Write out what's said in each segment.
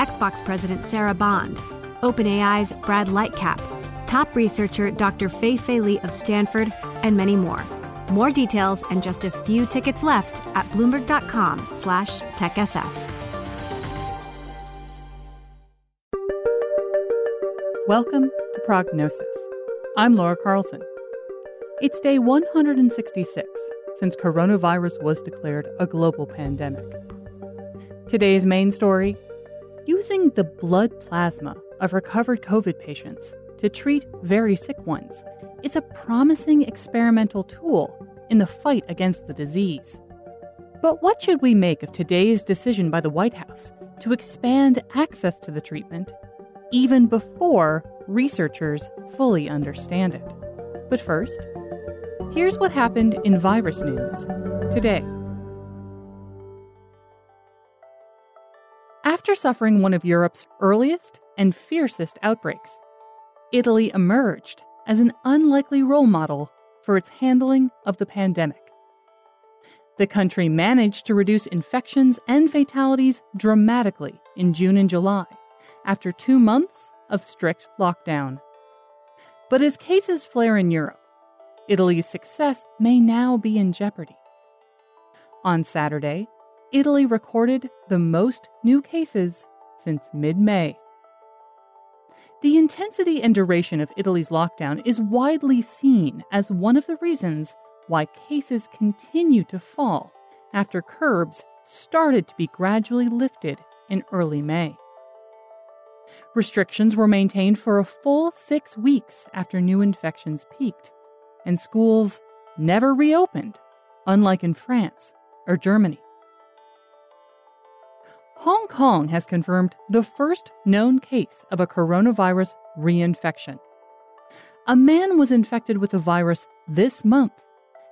Xbox President Sarah Bond, OpenAI's Brad Lightcap, top researcher Dr. Fei Fei Li of Stanford, and many more. More details and just a few tickets left at bloomberg.com slash techsf. Welcome to Prognosis. I'm Laura Carlson. It's day 166 since coronavirus was declared a global pandemic. Today's main story using the blood plasma of recovered COVID patients to treat very sick ones is a promising experimental tool in the fight against the disease. But what should we make of today's decision by the White House to expand access to the treatment even before researchers fully understand it? But first, here's what happened in virus news today. After suffering one of Europe's earliest and fiercest outbreaks, Italy emerged as an unlikely role model for its handling of the pandemic. The country managed to reduce infections and fatalities dramatically in June and July after two months of strict lockdown. But as cases flare in Europe, Italy's success may now be in jeopardy. On Saturday, Italy recorded the most new cases since mid May. The intensity and duration of Italy's lockdown is widely seen as one of the reasons why cases continue to fall after curbs started to be gradually lifted in early May. Restrictions were maintained for a full six weeks after new infections peaked, and schools never reopened, unlike in France or Germany. Hong Kong has confirmed the first known case of a coronavirus reinfection. A man was infected with the virus this month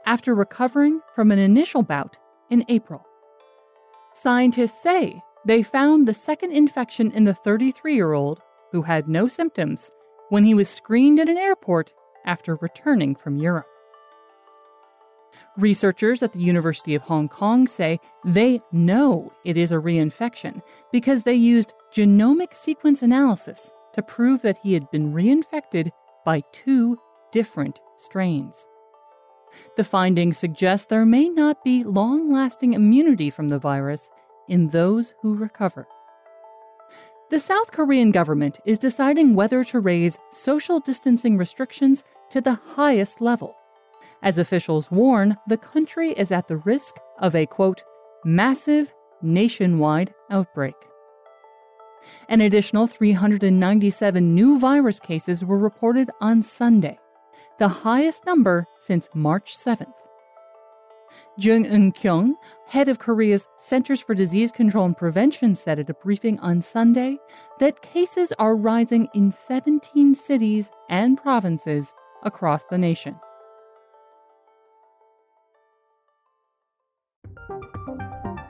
after recovering from an initial bout in April. Scientists say they found the second infection in the 33 year old who had no symptoms when he was screened at an airport after returning from Europe. Researchers at the University of Hong Kong say they know it is a reinfection because they used genomic sequence analysis to prove that he had been reinfected by two different strains. The findings suggest there may not be long lasting immunity from the virus in those who recover. The South Korean government is deciding whether to raise social distancing restrictions to the highest level as officials warn the country is at the risk of a quote, massive nationwide outbreak. An additional 397 new virus cases were reported on Sunday, the highest number since March 7th. Jung Eun Kyung, head of Korea's Centers for Disease Control and Prevention, said at a briefing on Sunday that cases are rising in 17 cities and provinces across the nation.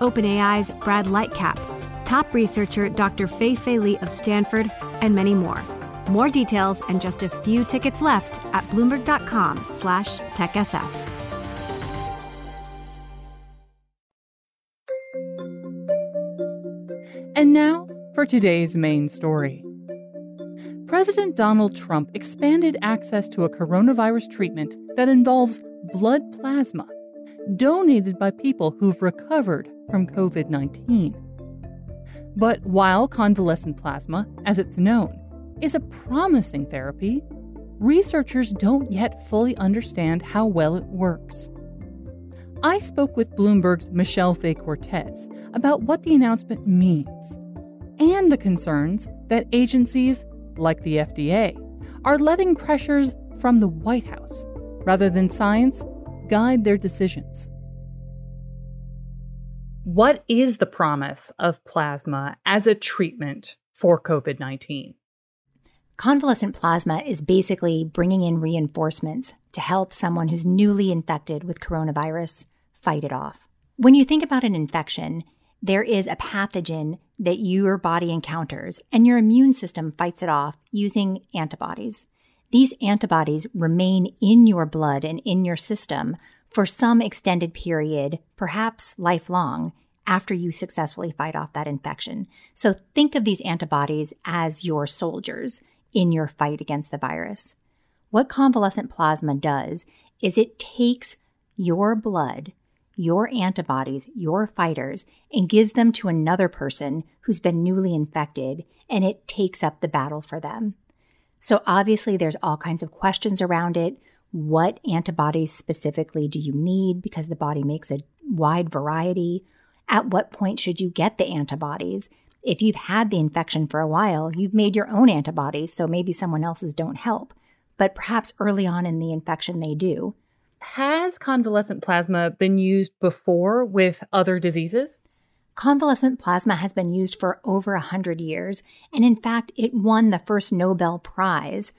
OpenAI's Brad Lightcap, top researcher Dr. Fei Fei Li of Stanford, and many more. More details and just a few tickets left at bloomberg.com slash techsf. And now for today's main story. President Donald Trump expanded access to a coronavirus treatment that involves blood plasma donated by people who've recovered from COVID 19. But while convalescent plasma, as it's known, is a promising therapy, researchers don't yet fully understand how well it works. I spoke with Bloomberg's Michelle Fay Cortez about what the announcement means and the concerns that agencies, like the FDA, are letting pressures from the White House, rather than science, guide their decisions. What is the promise of plasma as a treatment for COVID 19? Convalescent plasma is basically bringing in reinforcements to help someone who's newly infected with coronavirus fight it off. When you think about an infection, there is a pathogen that your body encounters, and your immune system fights it off using antibodies. These antibodies remain in your blood and in your system for some extended period, perhaps lifelong, after you successfully fight off that infection. So think of these antibodies as your soldiers in your fight against the virus. What convalescent plasma does is it takes your blood, your antibodies, your fighters, and gives them to another person who's been newly infected, and it takes up the battle for them. So obviously, there's all kinds of questions around it. What antibodies specifically do you need? Because the body makes a wide variety. At what point should you get the antibodies? If you've had the infection for a while, you've made your own antibodies, so maybe someone else's don't help. But perhaps early on in the infection, they do. Has convalescent plasma been used before with other diseases? Convalescent plasma has been used for over a 100 years, and in fact, it won the first Nobel Prize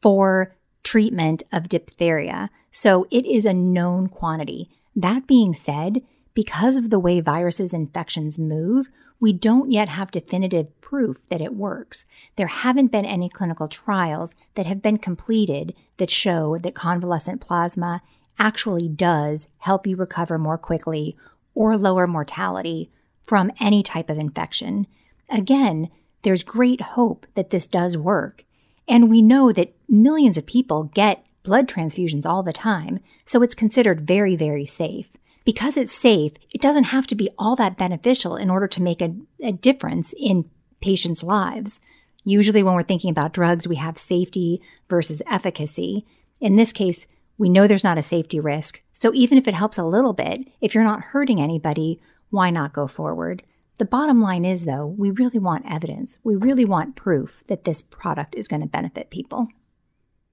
for treatment of diphtheria. So it is a known quantity. That being said, because of the way viruses infections move, we don't yet have definitive proof that it works. There haven't been any clinical trials that have been completed that show that convalescent plasma actually does help you recover more quickly or lower mortality from any type of infection. Again, there's great hope that this does work. And we know that millions of people get blood transfusions all the time, so it's considered very, very safe. Because it's safe, it doesn't have to be all that beneficial in order to make a, a difference in patients' lives. Usually, when we're thinking about drugs, we have safety versus efficacy. In this case, we know there's not a safety risk. So even if it helps a little bit, if you're not hurting anybody, why not go forward? The bottom line is, though, we really want evidence. We really want proof that this product is going to benefit people.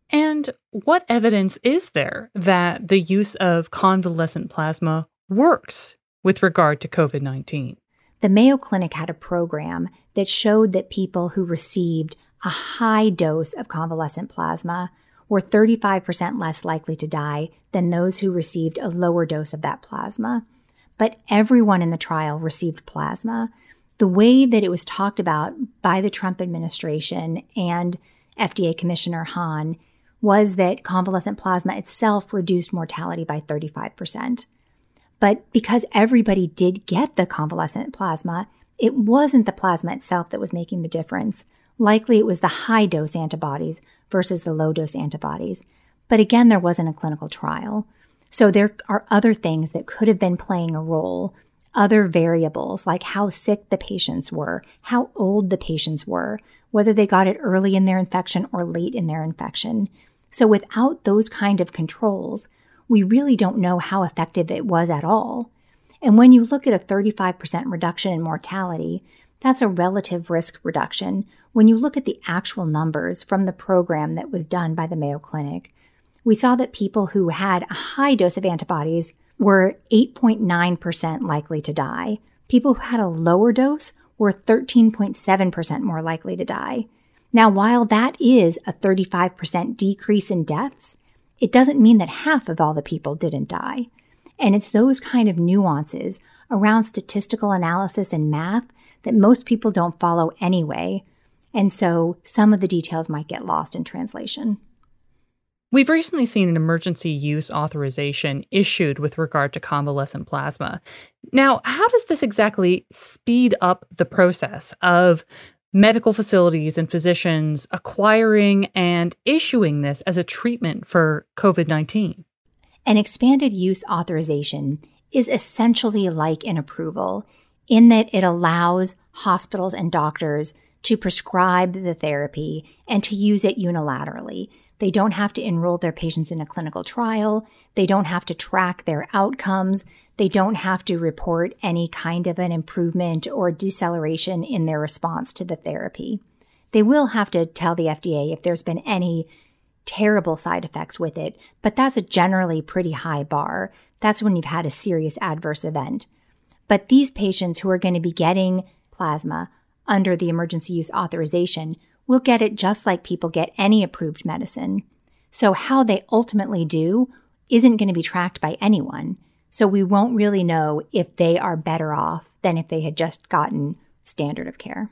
And what evidence is there that the use of convalescent plasma works with regard to COVID 19? The Mayo Clinic had a program that showed that people who received a high dose of convalescent plasma were 35% less likely to die than those who received a lower dose of that plasma but everyone in the trial received plasma. The way that it was talked about by the Trump administration and FDA Commissioner Hahn was that convalescent plasma itself reduced mortality by 35%. But because everybody did get the convalescent plasma, it wasn't the plasma itself that was making the difference. Likely it was the high dose antibodies versus the low dose antibodies. But again, there wasn't a clinical trial. So there are other things that could have been playing a role, other variables like how sick the patients were, how old the patients were, whether they got it early in their infection or late in their infection. So without those kind of controls, we really don't know how effective it was at all. And when you look at a 35% reduction in mortality, that's a relative risk reduction. When you look at the actual numbers from the program that was done by the Mayo Clinic, we saw that people who had a high dose of antibodies were 8.9% likely to die. People who had a lower dose were 13.7% more likely to die. Now, while that is a 35% decrease in deaths, it doesn't mean that half of all the people didn't die. And it's those kind of nuances around statistical analysis and math that most people don't follow anyway. And so some of the details might get lost in translation. We've recently seen an emergency use authorization issued with regard to convalescent plasma. Now, how does this exactly speed up the process of medical facilities and physicians acquiring and issuing this as a treatment for COVID 19? An expanded use authorization is essentially like an approval. in that it allows hospitals and doctors to prescribe the therapy and to use it unilaterally. They don't have to enroll their patients in a clinical trial. They don't have to track their outcomes. They don't have to report any kind of an improvement or deceleration in their response to the therapy. They will have to tell the FDA if there's been any terrible side effects with it, but that's a generally pretty high bar. That's when you've had a serious adverse event. But these patients who are going to be getting plasma under the emergency use authorization will get it just like people get any approved medicine. So how they ultimately do isn't going to be tracked by anyone. So we won't really know if they are better off than if they had just gotten standard of care.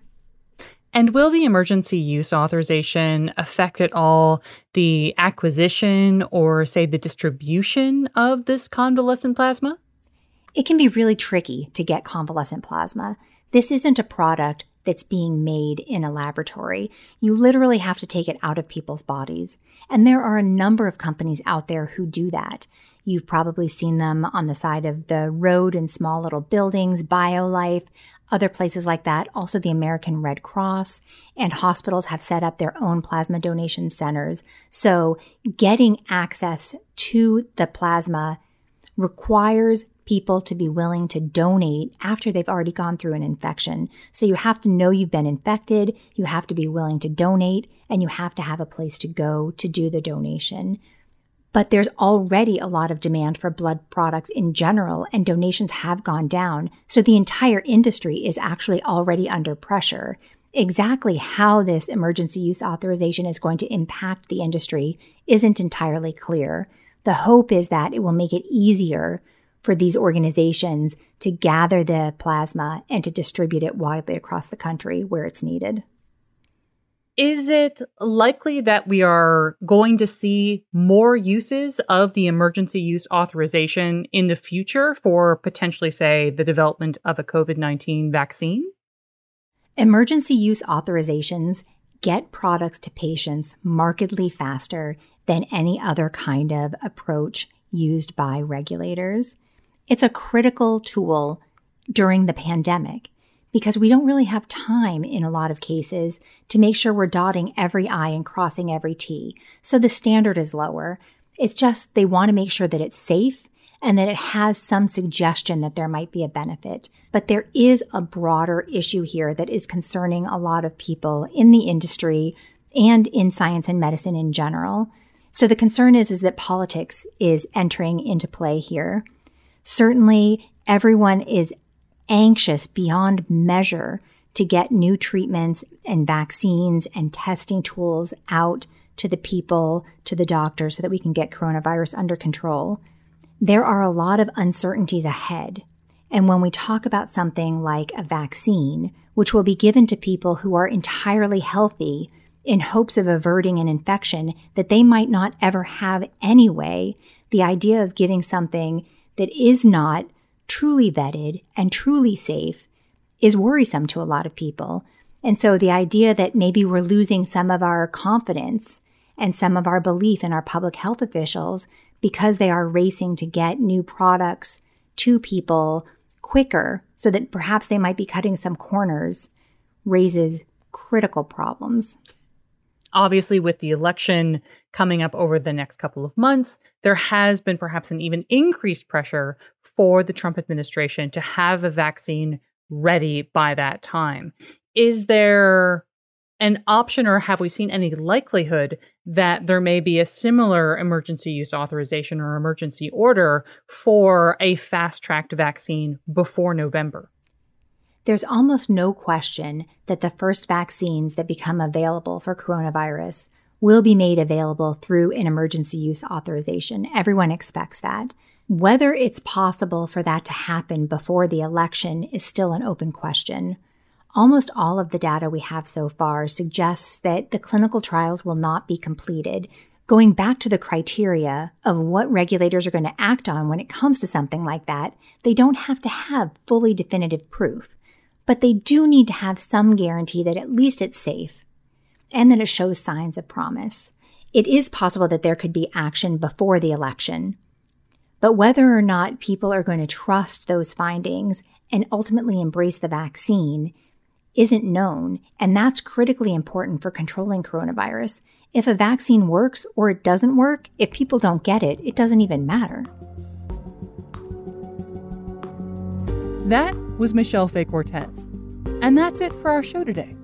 And will the emergency use authorization affect at all the acquisition or, say, the distribution of this convalescent plasma? It can be really tricky to get convalescent plasma. This isn't a product that's being made in a laboratory. You literally have to take it out of people's bodies. And there are a number of companies out there who do that. You've probably seen them on the side of the road in small little buildings, BioLife, other places like that. Also, the American Red Cross and hospitals have set up their own plasma donation centers. So, getting access to the plasma requires people to be willing to donate after they've already gone through an infection. So you have to know you've been infected, you have to be willing to donate, and you have to have a place to go to do the donation. But there's already a lot of demand for blood products in general, and donations have gone down. So the entire industry is actually already under pressure. Exactly how this emergency use authorization is going to impact the industry isn't entirely clear. The hope is that it will make it easier for these organizations to gather the plasma and to distribute it widely across the country where it's needed. Is it likely that we are going to see more uses of the emergency use authorization in the future for potentially, say, the development of a COVID 19 vaccine? Emergency use authorizations get products to patients markedly faster than any other kind of approach used by regulators. It's a critical tool during the pandemic because we don't really have time in a lot of cases to make sure we're dotting every I and crossing every T. So the standard is lower. It's just they want to make sure that it's safe and that it has some suggestion that there might be a benefit. But there is a broader issue here that is concerning a lot of people in the industry and in science and medicine in general. So the concern is, is that politics is entering into play here. Certainly everyone is anxious beyond measure to get new treatments and vaccines and testing tools out to the people, to the doctors, so that we can get coronavirus under control. There are a lot of uncertainties ahead. And when we talk about something like a vaccine, which will be given to people who are entirely healthy in hopes of averting an infection that they might not ever have anyway, the idea of giving something that is not truly vetted and truly safe is worrisome to a lot of people. And so the idea that maybe we're losing some of our confidence and some of our belief in our public health officials because they are racing to get new products to people quicker so that perhaps they might be cutting some corners raises critical problems. Obviously, with the election coming up over the next couple of months, there has been perhaps an even increased pressure for the Trump administration to have a vaccine ready by that time. Is there an option, or have we seen any likelihood that there may be a similar emergency use authorization or emergency order for a fast tracked vaccine before November? There's almost no question that the first vaccines that become available for coronavirus will be made available through an emergency use authorization. Everyone expects that. Whether it's possible for that to happen before the election is still an open question. Almost all of the data we have so far suggests that the clinical trials will not be completed. Going back to the criteria of what regulators are going to act on when it comes to something like that, they don't have to have fully definitive proof but they do need to have some guarantee that at least it's safe and that it shows signs of promise. It is possible that there could be action before the election. But whether or not people are going to trust those findings and ultimately embrace the vaccine isn't known, and that's critically important for controlling coronavirus. If a vaccine works or it doesn't work, if people don't get it, it doesn't even matter. That was Michelle Fay Cortez. And that's it for our show today.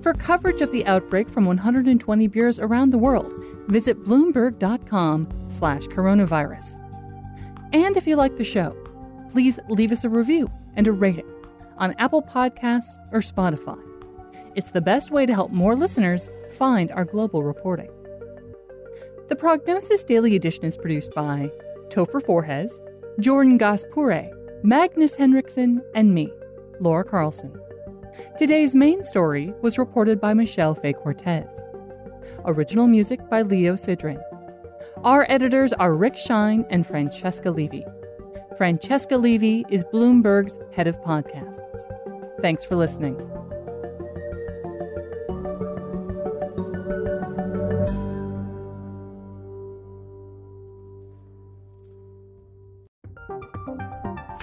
For coverage of the outbreak from 120 bureaus around the world, visit bloomberg.com slash coronavirus. And if you like the show, please leave us a review and a rating on Apple Podcasts or Spotify. It's the best way to help more listeners find our global reporting. The Prognosis Daily Edition is produced by Topher Forhecz, Jordan Gaspure, Magnus Henriksen, and me, Laura Carlson. Today's main story was reported by Michelle Fay Cortez. Original music by Leo Sidran. Our editors are Rick Schine and Francesca Levy. Francesca Levy is Bloomberg's head of podcasts. Thanks for listening.